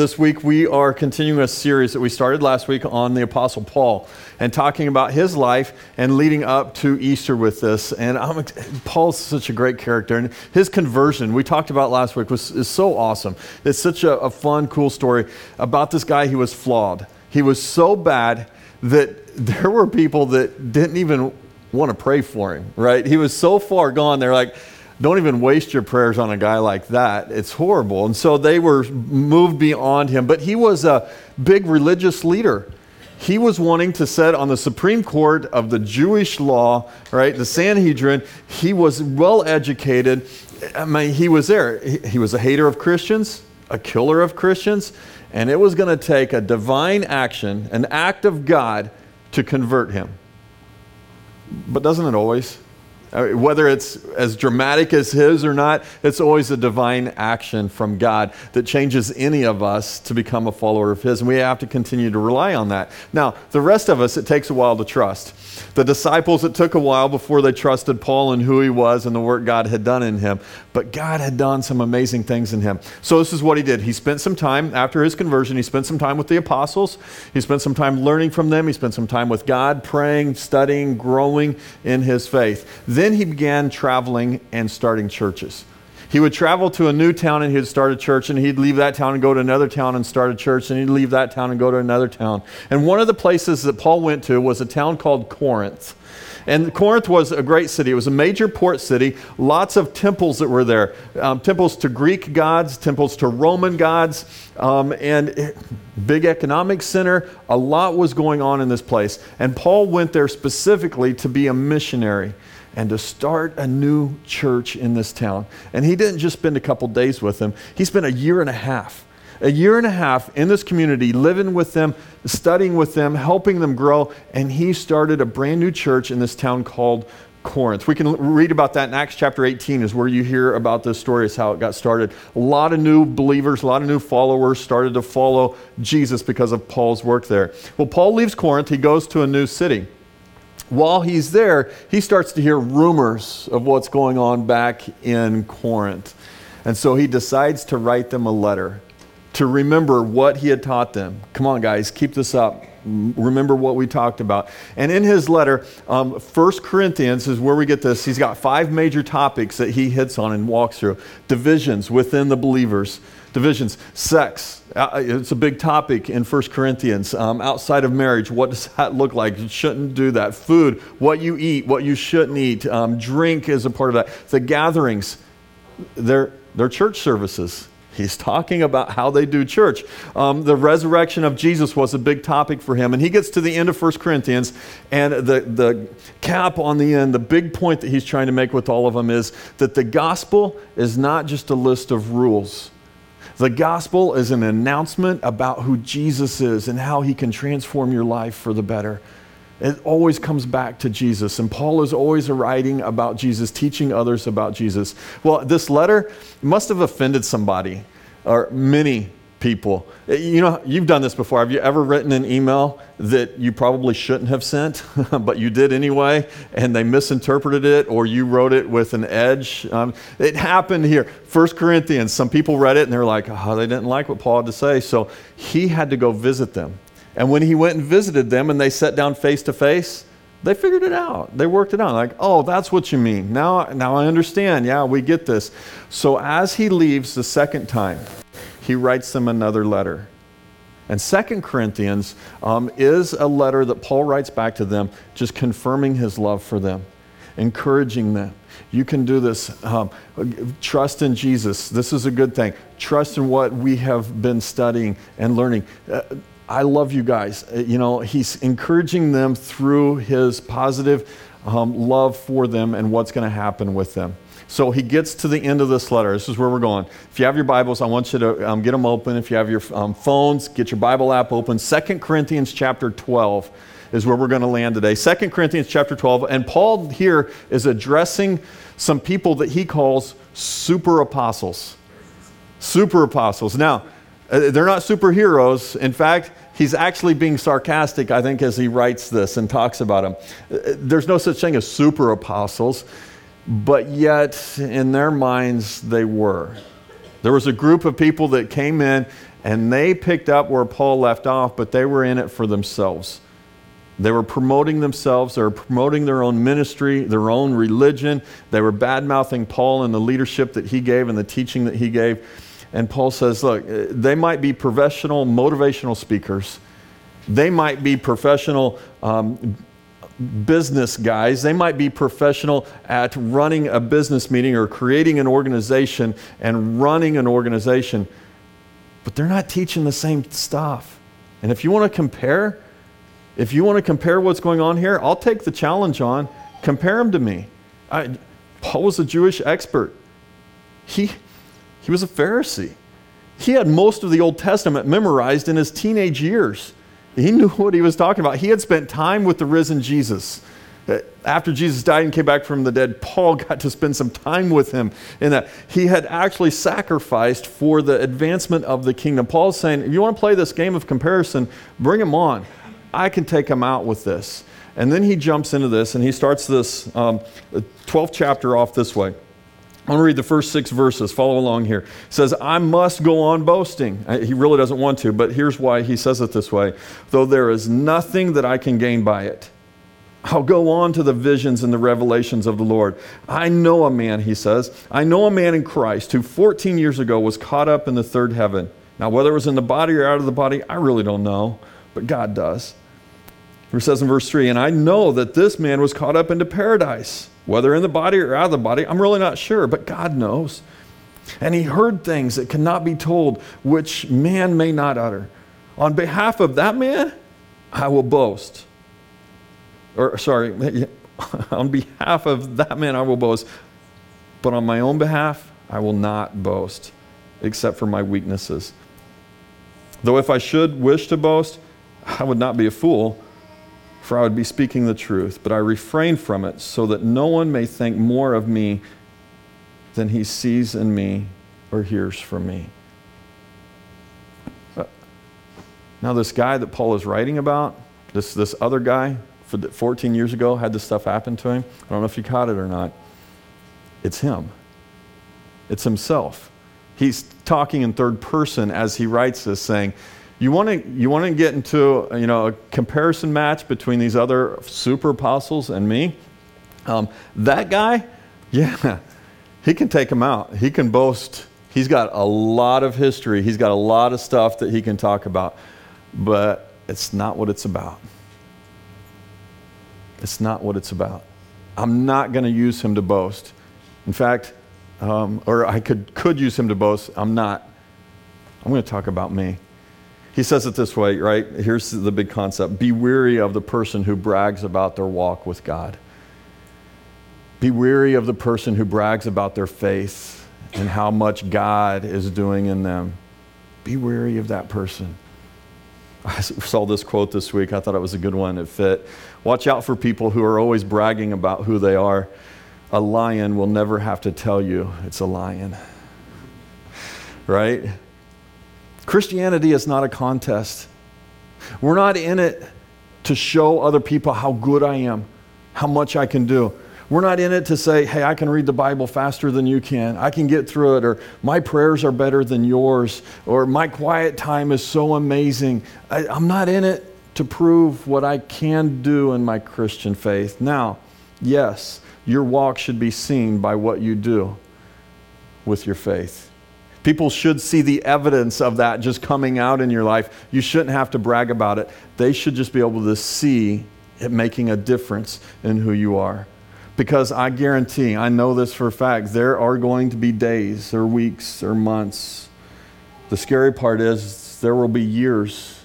This week, we are continuing a series that we started last week on the Apostle Paul and talking about his life and leading up to Easter with this. And I'm, Paul's such a great character. And his conversion, we talked about last week, was, is so awesome. It's such a, a fun, cool story about this guy. He was flawed. He was so bad that there were people that didn't even want to pray for him, right? He was so far gone. They're like, don't even waste your prayers on a guy like that. It's horrible. And so they were moved beyond him. But he was a big religious leader. He was wanting to sit on the Supreme Court of the Jewish law, right? The Sanhedrin. He was well educated. I mean, he was there. He was a hater of Christians, a killer of Christians, and it was going to take a divine action, an act of God, to convert him. But doesn't it always? Uh, whether it's as dramatic as his or not, it's always a divine action from God that changes any of us to become a follower of his. And we have to continue to rely on that. Now, the rest of us, it takes a while to trust. The disciples, it took a while before they trusted Paul and who he was and the work God had done in him. But God had done some amazing things in him. So, this is what he did. He spent some time after his conversion, he spent some time with the apostles. He spent some time learning from them. He spent some time with God, praying, studying, growing in his faith. He began traveling and starting churches. He would travel to a new town and he'd start a church, and he'd leave that town and go to another town and start a church, and he'd leave that town and go to another town. And one of the places that Paul went to was a town called Corinth. And Corinth was a great city. It was a major port city, lots of temples that were there um, temples to Greek gods, temples to Roman gods, um, and big economic center. A lot was going on in this place. And Paul went there specifically to be a missionary and to start a new church in this town. And he didn't just spend a couple days with them, he spent a year and a half. A year and a half in this community, living with them, studying with them, helping them grow, and he started a brand new church in this town called Corinth. We can read about that in Acts chapter 18, is where you hear about this story, is how it got started. A lot of new believers, a lot of new followers started to follow Jesus because of Paul's work there. Well, Paul leaves Corinth, he goes to a new city while he's there, he starts to hear rumors of what's going on back in Corinth. And so he decides to write them a letter to remember what he had taught them. Come on, guys, keep this up. Remember what we talked about. And in his letter, um, 1 Corinthians is where we get this. He's got five major topics that he hits on and walks through divisions within the believers divisions. Sex, it's a big topic in 1 Corinthians. Um, outside of marriage, what does that look like? You shouldn't do that. Food, what you eat, what you shouldn't eat. Um, drink is a part of that. The gatherings, they're, they're church services. He's talking about how they do church. Um, the resurrection of Jesus was a big topic for him. And he gets to the end of 1 Corinthians, and the, the cap on the end, the big point that he's trying to make with all of them is that the gospel is not just a list of rules. The gospel is an announcement about who Jesus is and how he can transform your life for the better. It always comes back to Jesus. And Paul is always writing about Jesus, teaching others about Jesus. Well, this letter must have offended somebody or many people. Eh, you know, you've done this before. Have you ever written an email that you probably shouldn't have sent, but you did anyway, and they misinterpreted it, or you wrote it with an edge? Um, it happened here. First Corinthians, some people read it and they're like, oh, they didn't like what Paul had to say. So he had to go visit them. And when he went and visited them and they sat down face to face, they figured it out. They worked it out. Like, oh, that's what you mean. Now, now I understand. Yeah, we get this. So as he leaves the second time, he writes them another letter. And Second Corinthians um, is a letter that Paul writes back to them, just confirming his love for them, encouraging them. You can do this. Um, trust in Jesus. This is a good thing. Trust in what we have been studying and learning. Uh, I love you guys. Uh, you know, he's encouraging them through his positive um, love for them and what's going to happen with them. So he gets to the end of this letter. This is where we're going. If you have your Bibles, I want you to um, get them open. If you have your um, phones, get your Bible app open. Second Corinthians chapter 12 is where we're going to land today. Second Corinthians chapter 12. And Paul here is addressing some people that he calls super apostles. Super apostles. Now, uh, they're not superheroes. In fact, he's actually being sarcastic, I think, as he writes this and talks about them. Uh, there's no such thing as super apostles but yet in their minds they were. There was a group of people that came in and they picked up where Paul left off, but they were in it for themselves. They were promoting themselves, they were promoting their own ministry, their own religion. They were bad mouthing Paul and the leadership that he gave and the teaching that he gave. And Paul says, Look, they might be professional motivational speakers, they might be professional um, business guys. They might be professional at running a business meeting or creating an organization and running an organization, but they're not teaching the same stuff. And if you want to compare, if you want to compare what's going on here, I'll take the challenge on. Compare them to me. I, Paul was a Jewish expert. He, he was a Pharisee. He had most of the Old Testament memorized in his teenage years. He knew what he was talking about. He had spent time with the risen Jesus. Uh, after Jesus died and came back from the dead, Paul got to spend some time with him in that he had actually sacrificed for the advancement of the kingdom. Paul's saying, if you want to play this game of comparison, bring him on. I can take him out with this. And then he jumps into this and he starts this um, 12th chapter off this way. I want to read the first six verses. Follow along here. It says, I must go on boasting. Uh, he really doesn't want to, but here's why he says it this way though there is nothing that I can gain by it. I'll go on to the visions and the revelations of the Lord. I know a man, he says, I know a man in Christ who 14 years ago was caught up in the third heaven. Now, whether it was in the body or out of the body, I really don't know, but God does. He says in verse 3 And I know that this man was caught up into paradise. Whether in the body or out of the body, I'm really not sure, but God knows. And he heard things that cannot be told, which man may not utter. On behalf of that man, I will boast. Or, sorry, on behalf of that man, I will boast. But on my own behalf, I will not boast, except for my weaknesses. Though if I should wish to boast, I would not be a fool for I would be speaking the truth, but I refrain from it so that no one may think more of me than he sees in me or hears from me. Uh, now, this guy that Paul is writing about, this, this other guy, 14 years ago, had this stuff happen to him. I don't know if you caught it or not. It's him, it's himself. He's talking in third person as he writes this, saying, you want to you want to get into you know a comparison match between these other super apostles and me. Um, that guy, yeah, he can take him out. He can boast. He's got a lot of history. He's got a lot of stuff that he can talk about, but it's not what it's about. It's not what it's about. I'm not going to use him to boast. In fact, um, or I could could use him to boast. I'm not. I'm going to talk about me. He says it this way, right? Here's the big concept Be weary of the person who brags about their walk with God. Be weary of the person who brags about their faith and how much God is doing in them. Be weary of that person. I saw this quote this week. I thought it was a good one. It fit. Watch out for people who are always bragging about who they are. A lion will never have to tell you it's a lion. Right? Christianity is not a contest. We're not in it to show other people how good I am, how much I can do. We're not in it to say, hey, I can read the Bible faster than you can. I can get through it, or my prayers are better than yours, or my quiet time is so amazing. I, am not in it to prove what I can do in my Christian faith. Now, yes, your walk should be seen by what you do with your faith. People should see the evidence of that just coming out in your life. You shouldn't have to brag about it. They should just be able to see it making a difference in who you are. Because I guarantee, I know this for a fact, there are going to be days or weeks or months. The scary part is there will be years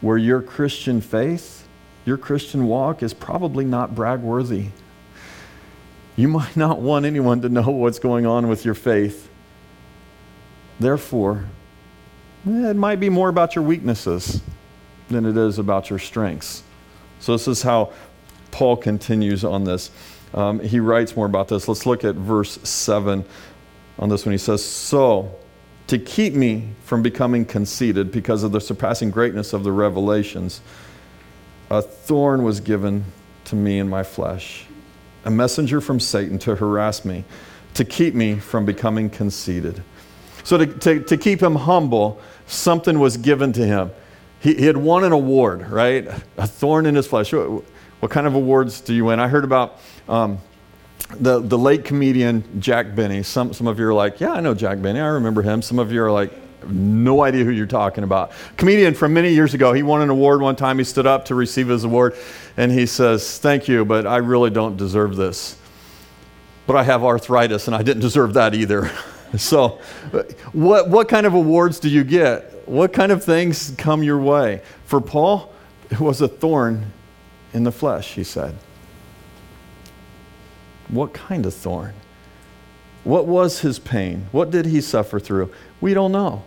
where your Christian faith, your Christian walk is probably not brag worthy. You might not want anyone to know what's going on with your faith. Therefore, it might be more about your weaknesses than it is about your strengths. So, this is how Paul continues on this. Um, he writes more about this. Let's look at verse 7 on this one. He says, So, to keep me from becoming conceited because of the surpassing greatness of the revelations, a thorn was given to me in my flesh, a messenger from Satan to harass me, to keep me from becoming conceited. So, to, to, to keep him humble, something was given to him. He, he, had won an award, right? A thorn in his flesh. What, what kind of awards do you win? I heard about um, the, the late comedian Jack Benny. Some, some of you are like, yeah, I know Jack Benny. I remember him. Some of you are like, no idea who you're talking about. Comedian from many years ago, he won an award one time. He stood up to receive his award and he says, Thank you, but I really don't deserve this. But I have arthritis and I didn't deserve that either. so, what, what kind of awards do you get? What kind of things come your way? For Paul, it was a thorn in the flesh, he said. What kind of thorn? What was his pain? What did he suffer through? We don't know.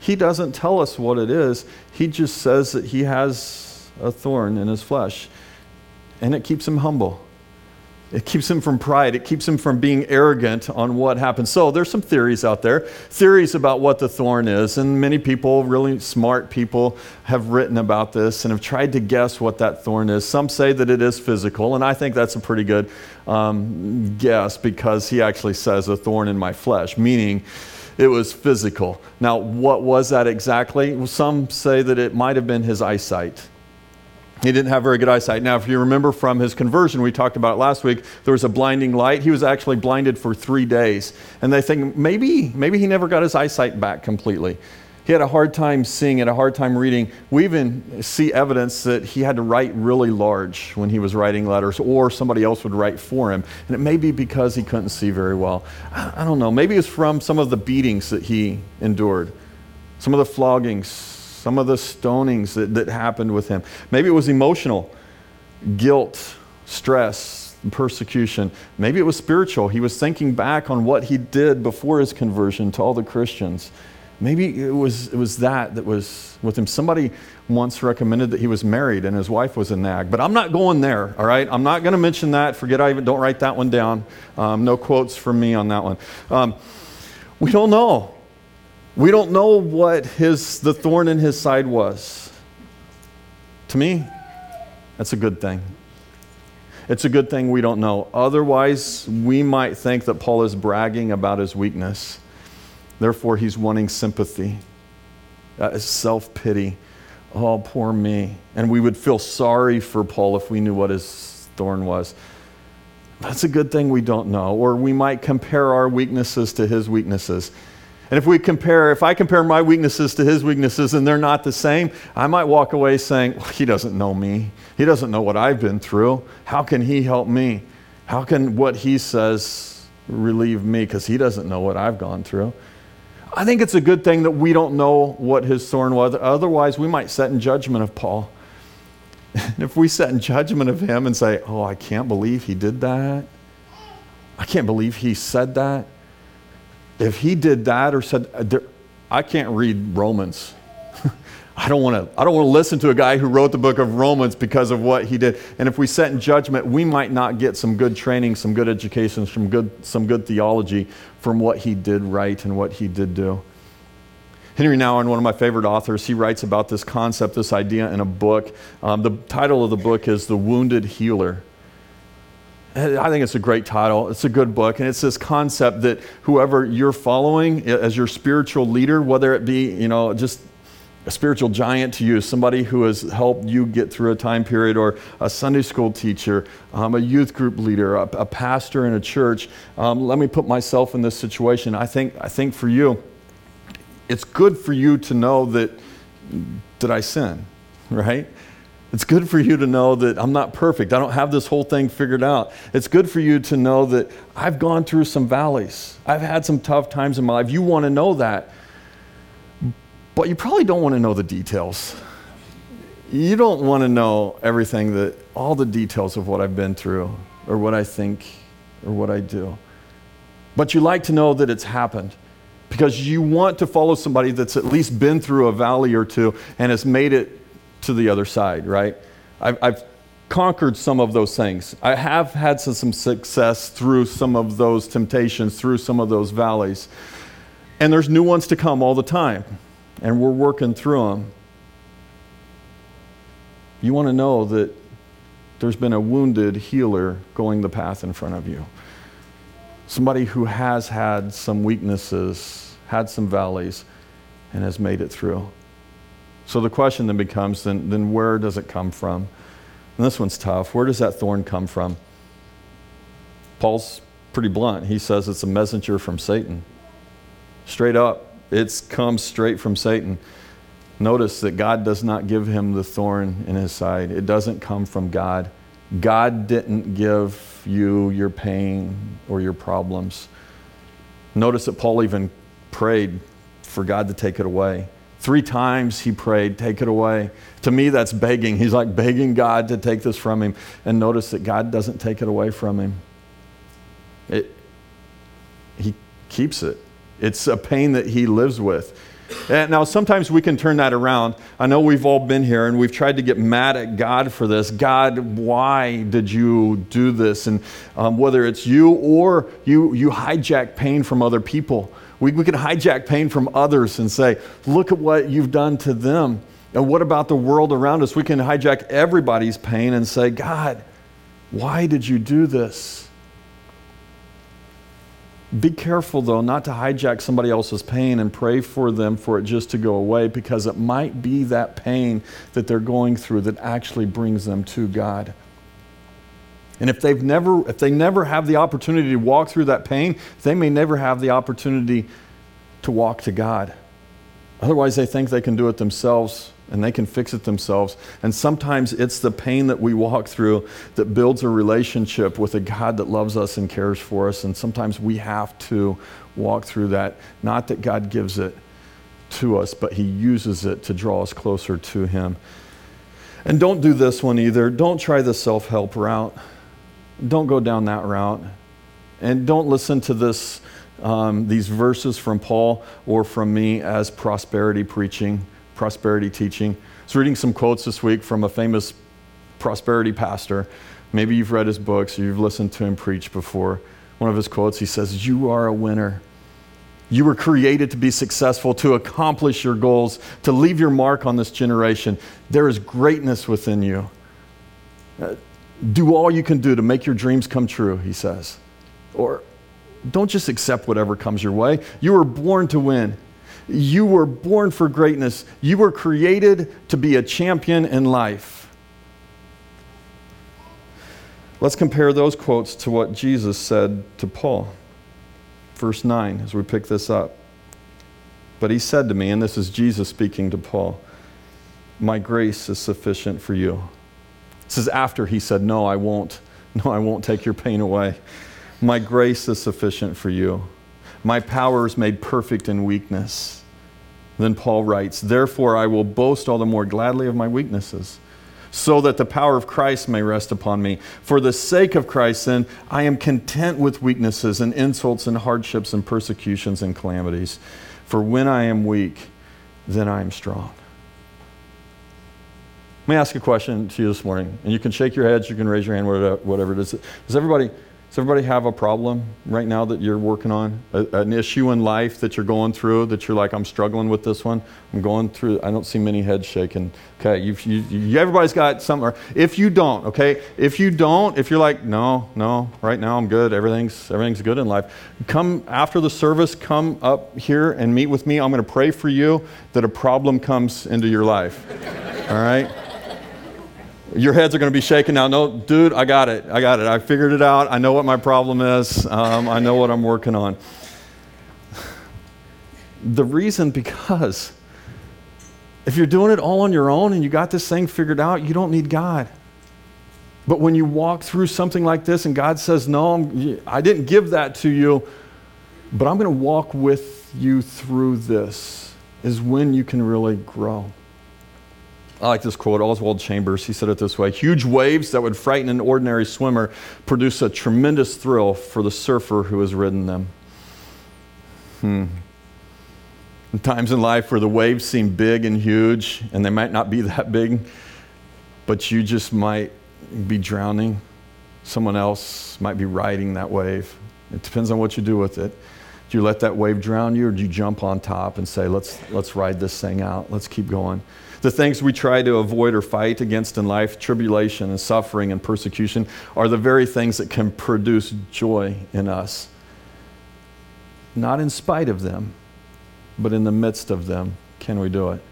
He doesn't tell us what it is. He just says that he has a thorn in his flesh, and it keeps him humble. It keeps him from pride. It keeps him from being arrogant on what happens. So there's some theories out there, theories about what the thorn is, and many people, really smart people, have written about this and have tried to guess what that thorn is. Some say that it is physical, and I think that's a pretty good um, guess because he actually says a thorn in my flesh, meaning it was physical. Now, what was that exactly? Some say that it might have been his eyesight. He didn't have very good eyesight. Now, if you remember from his conversion, we talked about last week, there was a blinding light. He was actually blinded for three days. And they think maybe, maybe he never got his eyesight back completely. He had a hard time seeing, and a hard time reading. We even see evidence that he had to write really large when he was writing letters, or somebody else would write for him. And it may be because he couldn't see very well. I don't know. Maybe it's from some of the beatings that he endured, some of the floggings, some of the stonings that, that happened with him. Maybe it was emotional guilt, stress, persecution. Maybe it was spiritual. He was thinking back on what he did before his conversion to all the Christians. Maybe it was, it was that that was with him. Somebody once recommended that he was married and his wife was a nag. But I'm not going there, all right? I'm not going to mention that. Forget I even don't write that one down. Um, no quotes from me on that one. Um, we don't know. We don't know what his, the thorn in his side was. To me, that's a good thing. It's a good thing we don't know. Otherwise, we might think that Paul is bragging about his weakness. Therefore, he's wanting sympathy, uh, self pity. Oh, poor me. And we would feel sorry for Paul if we knew what his thorn was. That's a good thing we don't know. Or we might compare our weaknesses to his weaknesses. And if we compare, if I compare my weaknesses to his weaknesses and they're not the same, I might walk away saying, well, he doesn't know me. He doesn't know what I've been through. How can he help me? How can what he says relieve me? Because he doesn't know what I've gone through. I think it's a good thing that we don't know what his thorn was. Otherwise, we might set in judgment of Paul. And if we set in judgment of him and say, Oh, I can't believe he did that. I can't believe he said that. If he did that or said, uh, I can't read Romans. I don't want to I don't want to listen to a guy who wrote the book of Romans because of what he did. And if we set in judgment, we might not get some good training, some good education, some good some good theology from what he did right and what he did do. Henry Nouwen, one of my favorite authors, he writes about this concept, this idea in a book. Um, the title of the book is The Wounded Healer. I think it's a great title. It's a good book. And it's this concept that whoever you're following as your spiritual leader, whether it be, you know, just a spiritual giant to you, somebody who has helped you get through a time period, or a Sunday school teacher, um, a youth group leader, a, a pastor in a church. Um, let me put myself in this situation. I think, I think for you, it's good for you to know that, did I sin, right? It's good for you to know that I'm not perfect. I don't have this whole thing figured out. It's good for you to know that I've gone through some valleys. I've had some tough times in my life. You want to know that. But you probably don't want to know the details. You don't want to know everything that, all the details of what I've been through, or what I think, or what I do. But you like to know that it's happened because you want to follow somebody that's at least been through a valley or two and has made it to the other side, right? I've, I've conquered some of those things. I have had some, some success through some of those temptations, through some of those valleys. And there's new ones to come all the time and we're working through them, you want to know that there's been a wounded healer going the path in front of you. Somebody who has had some weaknesses, had some valleys, and has made it through. So the question then becomes then, then where does it come from? And this one's tough. Where does that thorn come from? Paul's pretty blunt. He says it's a messenger from Satan. Straight up, it comes straight from Satan. Notice that God does not give him the thorn in his side, it doesn't come from God. God didn't give you your pain or your problems. Notice that Paul even prayed for God to take it away. Three times he prayed, Take it away. To me, that's begging. He's like begging God to take this from him. And notice that God doesn't take it away from him, it, he keeps it. It's a pain that he lives with. And now, sometimes we can turn that around. I know we've all been here and we've tried to get mad at God for this. God, why did you do this? And um, whether it's you or you, you hijack pain from other people. We, we can hijack pain from others and say, look at what you've done to them. And what about the world around us? We can hijack everybody's pain and say, God, why did you do this? Be careful, though, not to hijack somebody else's pain and pray for them for it just to go away because it might be that pain that they're going through that actually brings them to God. And if they've never, if they never have the opportunity to walk through that pain, they may never have the opportunity to walk to God. Otherwise, they think they can do it themselves and they can fix it themselves. And sometimes it's the pain that we walk through that builds a relationship with a God that loves us and cares for us. And sometimes we have to walk through that. Not that God gives it to us, but He uses it to draw us closer to Him. And don't do this one either. Don't try the self help route. Don't go down that route. And don't listen to this, um, these verses from Paul or from me as prosperity preaching, prosperity teaching. I was reading some quotes this week from a famous prosperity pastor. Maybe you've read his books or you've listened to him preach before. One of his quotes, he says, You are a winner. You were created to be successful, to accomplish your goals, to leave your mark on this generation. There is greatness within you. Do all you can do to make your dreams come true, he says. Or don't just accept whatever comes your way. You were born to win. You were born for greatness. You were created to be a champion in life. Let's compare those quotes to what Jesus said to Paul. Verse 9, as we pick this up. But he said to me, and this is Jesus speaking to Paul, My grace is sufficient for you this is after he said, No, I won't. No, I won't take your pain away. My grace is sufficient for you. My power is made perfect in weakness. Then Paul writes, Therefore I will boast all the more gladly of my weaknesses, so that the power of Christ may rest upon me. For the sake of Christ, then, I am content with weaknesses and insults and hardships and persecutions and calamities. For when I am weak, then I am strong. Let me ask a question to you this morning, and you can shake your heads, you can raise your hand, whatever it is. Does everybody, does everybody have a problem right now that you're working on? A, an issue in life that you're going through that you're like, I'm struggling with this one? I'm going through, I don't see many heads shaking. Okay, you, you, everybody's got something. If you don't, okay, if you don't, if you're like, no, no, right now I'm good, everything's, everything's good in life, come after the service, come up here and meet with me. I'm going to pray for you that a problem comes into your life. All right? Your heads are going to be shaking now. No, dude, I got it. I got it. I figured it out. I know what my problem is. Um, I know what I'm working on. The reason, because if you're doing it all on your own and you got this thing figured out, you don't need God. But when you walk through something like this and God says, No, I'm, I didn't give that to you, but I'm going to walk with you through this, is when you can really grow. I like this quote, Oswald Chambers. He said it this way Huge waves that would frighten an ordinary swimmer produce a tremendous thrill for the surfer who has ridden them. Hmm. In times in life where the waves seem big and huge, and they might not be that big, but you just might be drowning. Someone else might be riding that wave. It depends on what you do with it. Do you let that wave drown you, or do you jump on top and say, let's, let's ride this thing out? Let's keep going? The things we try to avoid or fight against in life, tribulation and suffering and persecution, are the very things that can produce joy in us. Not in spite of them, but in the midst of them, can we do it?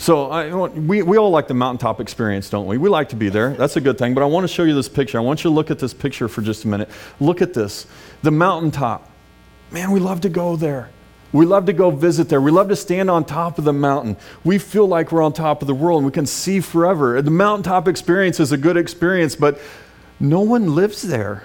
So I, we, we all like the mountaintop experience, don't we? We like to be there. That's a good thing. But I want to show you this picture. I want you to look at this picture for just a minute. Look at this. The mountaintop. Man, we love to go there. We love to go visit there. We love to stand on top of the mountain. We feel like we're on top of the world and we can see forever. The mountaintop experience is a good experience, but no one lives there.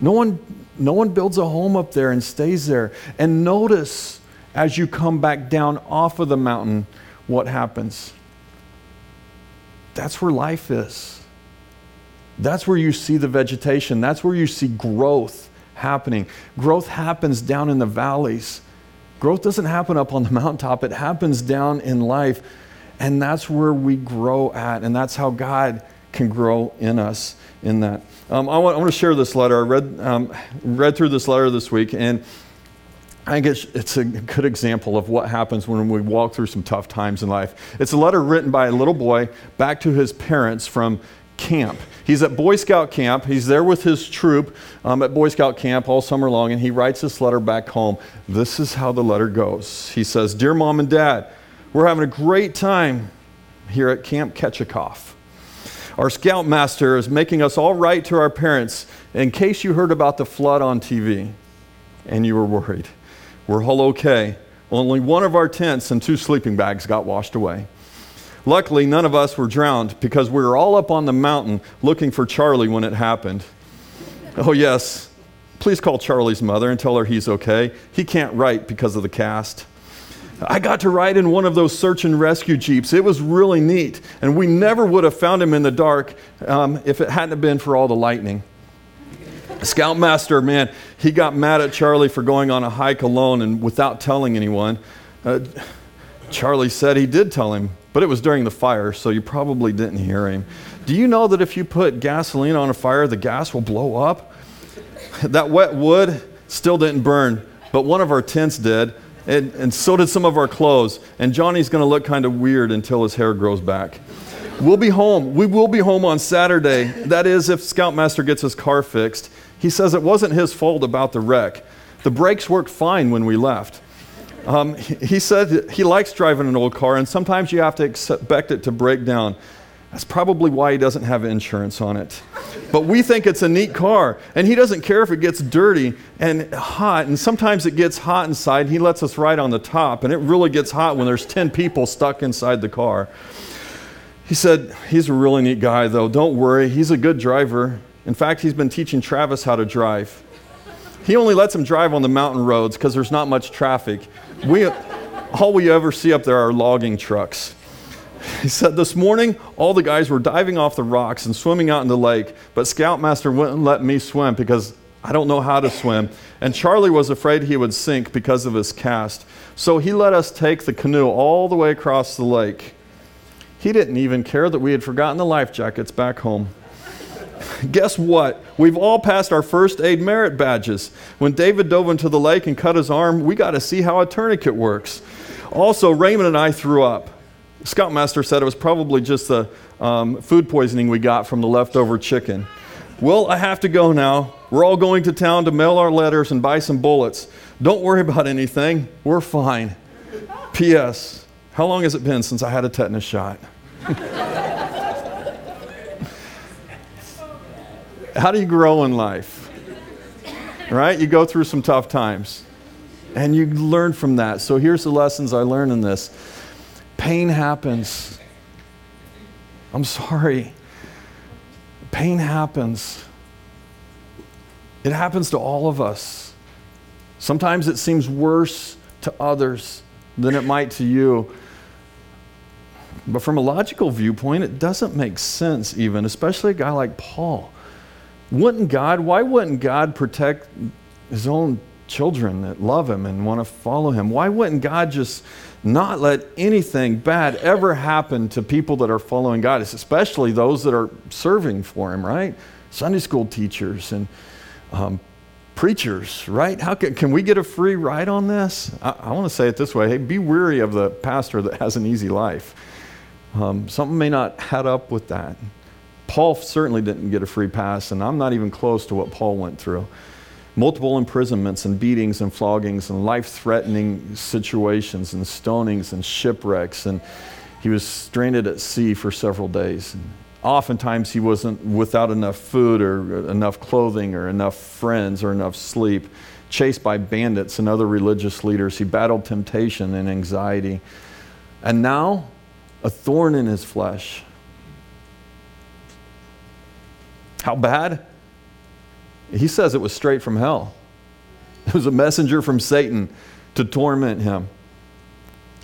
No one, no one builds a home up there and stays there. And notice as you come back down off of the mountain, what happens? That's where life is. That's where you see the vegetation. That's where you see growth happening. Growth happens down in the valleys. Growth doesn't happen up on the mountaintop, it happens down in life. And that's where we grow at. And that's how God can grow in us in that. Um, I, want, I, want, to share this letter. I read, um, read through this letter this week, and I think it's, it's, a good example of what happens when we walk through some tough times in life. It's a letter written by a little boy back to his parents from camp. He's at Boy Scout camp. He's there with his troop um, at Boy Scout camp all summer long, and he writes this letter back home. This is how the letter goes. He says, Dear mom and dad, we're having a great time here at Camp Ketchikoff. Our scoutmaster is making us all write to our parents in case you heard about the flood on TV and you were worried. We're all okay. Only one of our tents and two sleeping bags got washed away. Luckily, none of us were drowned because we were all up on the mountain looking for Charlie when it happened. Oh, yes. Please call Charlie's mother and tell her he's okay. He can't write because of the cast. I got to ride in one of those search and rescue jeeps. It was really neat, and we never would have found him in the dark um, if it hadn't been for all the lightning. Scoutmaster, man, he got mad at Charlie for going on a hike alone and without telling anyone. Uh, Charlie said he did tell him, but it was during the fire, so you probably didn't hear him. Do you know that if you put gasoline on a fire, the gas will blow up? That wet wood still didn't burn, but one of our tents did, and, and so did some of our clothes. And Johnny's going to look kind of weird until his hair grows back. We'll be home. We will be home on Saturday. That is, if Scoutmaster gets his car fixed. He says it wasn't his fault about the wreck. The brakes worked fine when we left. Um, he said he likes driving an old car, and sometimes you have to expect it to break down. That's probably why he doesn't have insurance on it. But we think it's a neat car, and he doesn't care if it gets dirty and hot, and sometimes it gets hot inside. He lets us ride on the top, and it really gets hot when there's 10 people stuck inside the car. He said, He's a really neat guy, though. Don't worry, he's a good driver. In fact, he's been teaching Travis how to drive. He only lets him drive on the mountain roads because there's not much traffic. We, all we ever see up there are logging trucks. He said, This morning, all the guys were diving off the rocks and swimming out in the lake, but Scoutmaster wouldn't let me swim because I don't know how to swim. And Charlie was afraid he would sink because of his cast. So he let us take the canoe all the way across the lake. He didn't even care that we had forgotten the life jackets back home. Guess what? We've all passed our first aid merit badges. When David dove into the lake and cut his arm, we got to see how a tourniquet works. Also, Raymond and I threw up. Scoutmaster said it was probably just the um, food poisoning we got from the leftover chicken. Well, I have to go now. We're all going to town to mail our letters and buy some bullets. Don't worry about anything. We're fine. P.S. How long has it been since I had a tetanus shot? how do you grow in life? Right? You go through some tough times and you learn from that. So here's the lessons I learned in this pain happens. I'm sorry. Pain happens. It happens to all of us. Sometimes it seems worse to others than it might to you. But from a logical viewpoint, it doesn't make sense, even, especially a guy like Paul. Wouldn't God, why wouldn't God protect his own children that love him and want to follow him? Why wouldn't God just not let anything bad ever happen to people that are following God, especially those that are serving for him, right? Sunday school teachers and um, preachers, right? How can, can we get a free ride on this? I, I want to say it this way hey, be weary of the pastor that has an easy life. Um, something may not add up with that. Paul certainly didn't get a free pass, and I'm not even close to what Paul went through. multiple imprisonments and beatings and floggings and life threatening situations and stonings and shipwrecks. And he was stranded at sea for several days. And oftentimes he wasn't without enough food or enough clothing or enough friends or enough sleep. Chased by bandits and other religious leaders, he battled temptation and anxiety. And now, a thorn in his flesh. How bad? He says it was straight from hell. It was a messenger from Satan to torment him.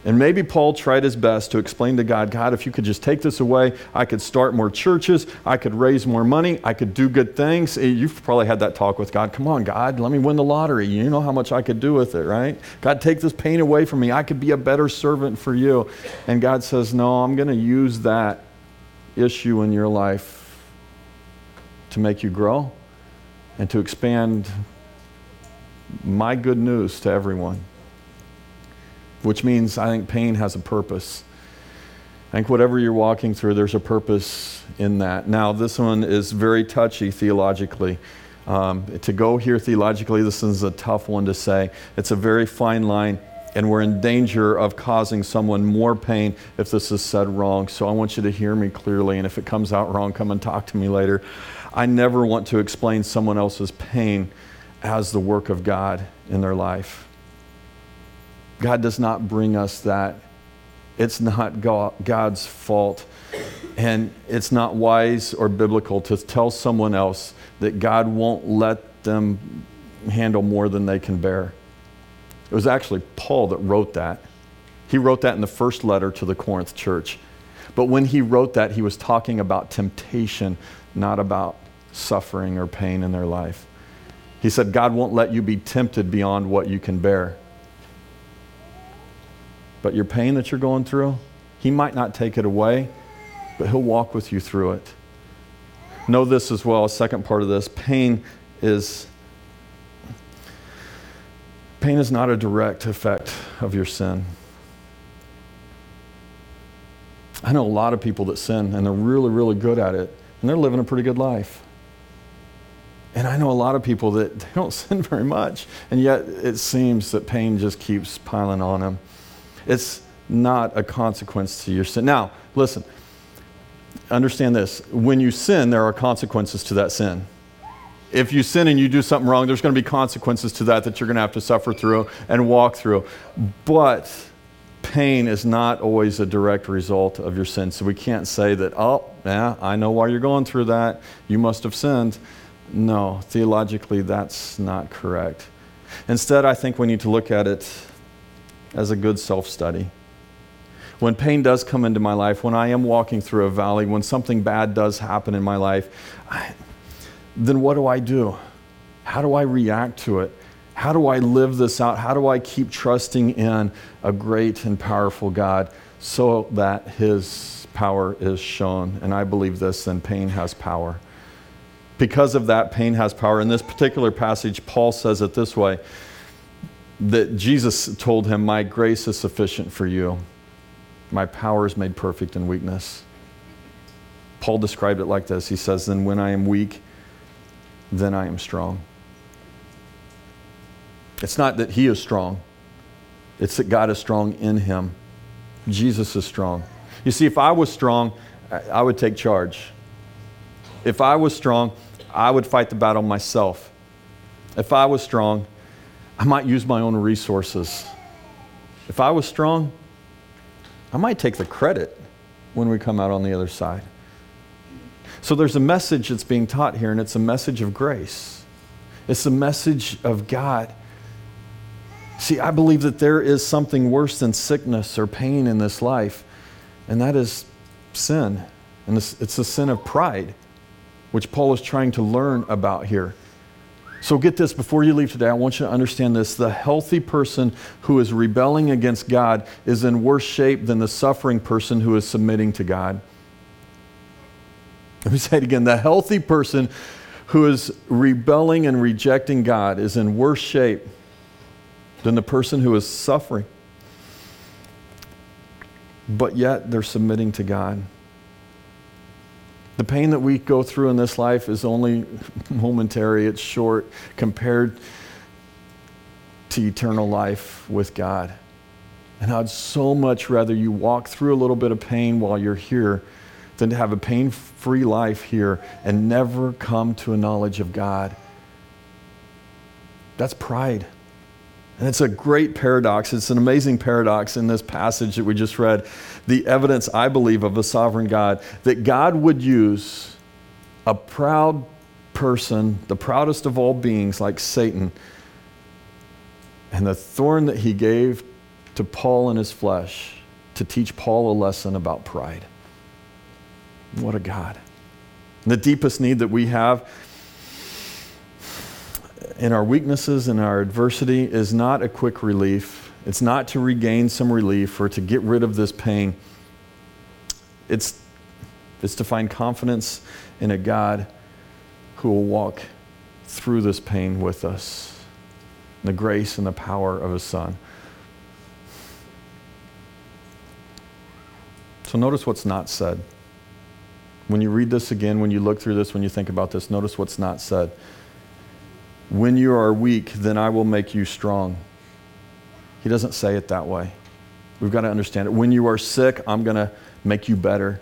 And maybe Paul tried his best to explain to God, God, if you could just take this away, I could start more churches, I could raise more money, I could do good things. Eh, you've probably had that talk with God. Come on, God, let me win the lottery. You know how much I could do with it, right? God, take this pain away from me. I could be a better servant for you. And God says, No, I'm going to use that issue in your life to make you grow and to expand my good news to everyone which means I think pain has a purpose. I think whatever you're walking through, there's a purpose in that. Now, this one is very touchy theologically. Um, to go here theologically, this is a tough one to say. It's a very fine line, and we're in danger of causing someone more pain if this is said wrong. So I want you to hear me clearly, and if it comes out wrong, come and talk to me later. I never want to explain someone else's pain as the work of God in their life. God does not bring us that. It's not God's fault. And it's not wise or biblical to tell someone else that God won't let them handle more than they can bear. It was actually Paul that wrote that. He wrote that in the first letter to the Corinth church. But when he wrote that, he was talking about temptation, not about suffering or pain in their life. He said, God won't let you be tempted beyond what you can bear. But your pain that you're going through, He might not take it away, but He'll walk with you through it. Know this as well, second part of this pain is pain is not a direct effect of your sin. I know a lot of people that sin and they're really, really good at it, and they're living a pretty good life. And I know a lot of people that they don't sin very much, and yet it seems that pain just keeps piling on them. It's not a consequence to your sin. Now, listen, understand this. When you sin, there are consequences to that sin. If you sin and you do something wrong, there's going to be consequences to that that you're going to have to suffer through and walk through. But pain is not always a direct result of your sin. So we can't say that, oh, yeah, I know why you're going through that. You must have sinned. No, theologically, that's not correct. Instead, I think we need to look at it as a good self study. When pain does come into my life, when I am walking through a valley, when something bad does happen in my life, I, then what do I do? How do I react to it? How do I live this out? How do I keep trusting in a great and powerful God so that His power is shown? And I believe this, then pain has power. Because of that, pain has power. In this particular passage, Paul says it this way that Jesus told him, My grace is sufficient for you. My power is made perfect in weakness. Paul described it like this He says, Then when I am weak, then I am strong. It's not that he is strong, it's that God is strong in him. Jesus is strong. You see, if I was strong, I would take charge. If I was strong, I would fight the battle myself. If I was strong, I might use my own resources. If I was strong, I might take the credit when we come out on the other side. So there's a message that's being taught here, and it's a message of grace. It's a message of God. See, I believe that there is something worse than sickness or pain in this life, and that is sin. And it's, the sin of pride, which Paul is trying to learn about here. So get this before you leave today, I want you to understand this. The healthy person who is rebelling against God is in worse shape than the suffering person who is submitting to God. Let me say it again. The healthy person who is rebelling and rejecting God is in worse shape than the person who is suffering. But yet they're submitting to God. The pain that we go through in this life is only momentary, it's short compared to eternal life with God. And I'd so much rather you walk through a little bit of pain while you're here than to have a pain free life here and never come to a knowledge of God. That's pride. And it's a great paradox. It's an amazing paradox in this passage that we just read. The evidence, I believe, of a sovereign God that God would use a proud person, the proudest of all beings, like Satan, and the thorn that he gave to Paul in his flesh to teach Paul a lesson about pride. What a God. The deepest need that we have in our weaknesses and our adversity is not a quick relief. It's not to regain some relief or to get rid of this pain. It's, it's to find confidence in a God who will walk through this pain with us, the grace and the power of His Son. So notice what's not said. When you read this again, when you look through this, when you think about this, notice what's not said. When you are weak, then I will make you strong. He doesn't say it that way. We've got to understand it. When you are sick, I'm going to make you better.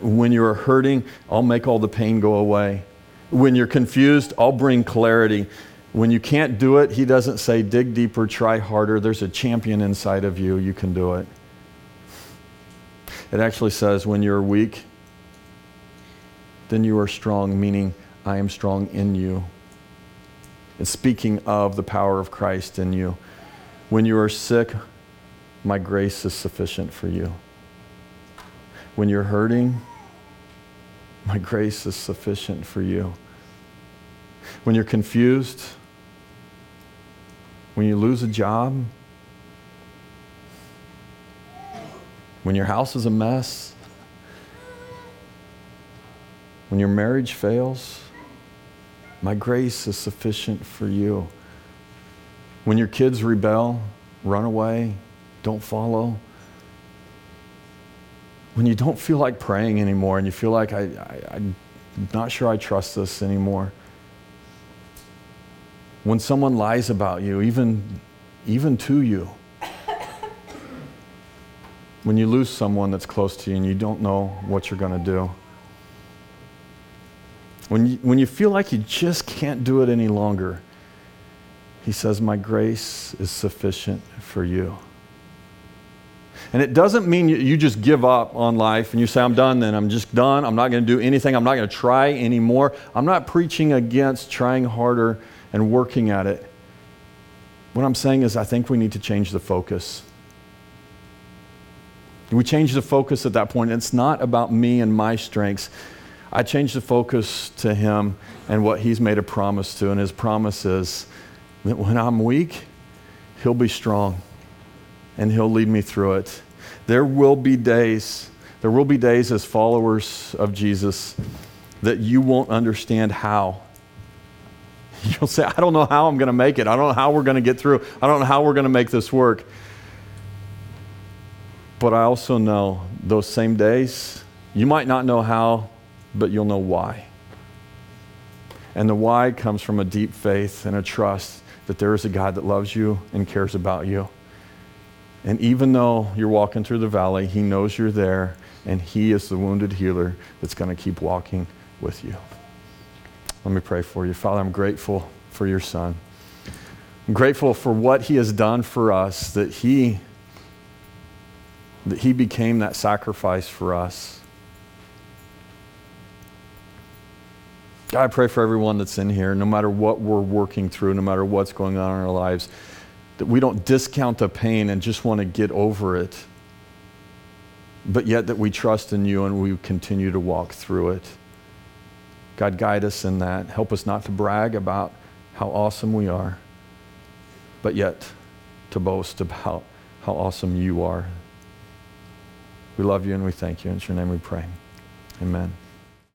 When you are hurting, I'll make all the pain go away. When you're confused, I'll bring clarity. When you can't do it, he doesn't say, dig deeper, try harder. There's a champion inside of you. You can do it. It actually says, when you're weak, then you are strong, meaning I am strong in you. It's speaking of the power of Christ in you. When you are sick, my grace is sufficient for you. When you're hurting, my grace is sufficient for you. When you're confused, when you lose a job, when your house is a mess, when your marriage fails, my grace is sufficient for you. When your kids rebel, run away, don't follow. When you don't feel like praying anymore and you feel like I, I, I'm not sure I trust this anymore. When someone lies about you, even, even to you. When you lose someone that's close to you and you don't know what you're going to do. When you, when you feel like you just can't do it any longer, he says, My grace is sufficient for you. And it doesn't mean you, you, just give up on life and you say, I'm done then. I'm just done. I'm not going to do anything. I'm not going to try anymore. I'm not preaching against trying harder and working at it. What I'm saying is, I think we need to change the focus. We change the focus at that point. It's not about me and my strengths. I changed the focus to Him and what He's made a promise to. And His promise is that when I'm weak, He'll be strong and He'll lead me through it. There will be days, there will be days as followers of Jesus that you won't understand how. You'll say, I don't know how I'm going to make it. I don't know how we're going to get through. I don't know how we're going to make this work. But I also know those same days, you might not know how, but you'll know why. And the why comes from a deep faith and a trust that there is a God that loves you and cares about you. And even though you're walking through the valley, He knows you're there, and He is the wounded healer that's going to keep walking with you. Let me pray for you. Father, I'm grateful for your Son. I'm grateful for what He has done for us, that He, that he became that sacrifice for us. God, I pray for everyone that's in here, no matter what we're working through, no matter what's going on in our lives, that we don't discount the pain and just want to get over it, but yet that we trust in you and we continue to walk through it. God, guide us in that. Help us not to brag about how awesome we are, but yet to boast about how awesome you are. We love you and we thank you. In your name we pray. Amen.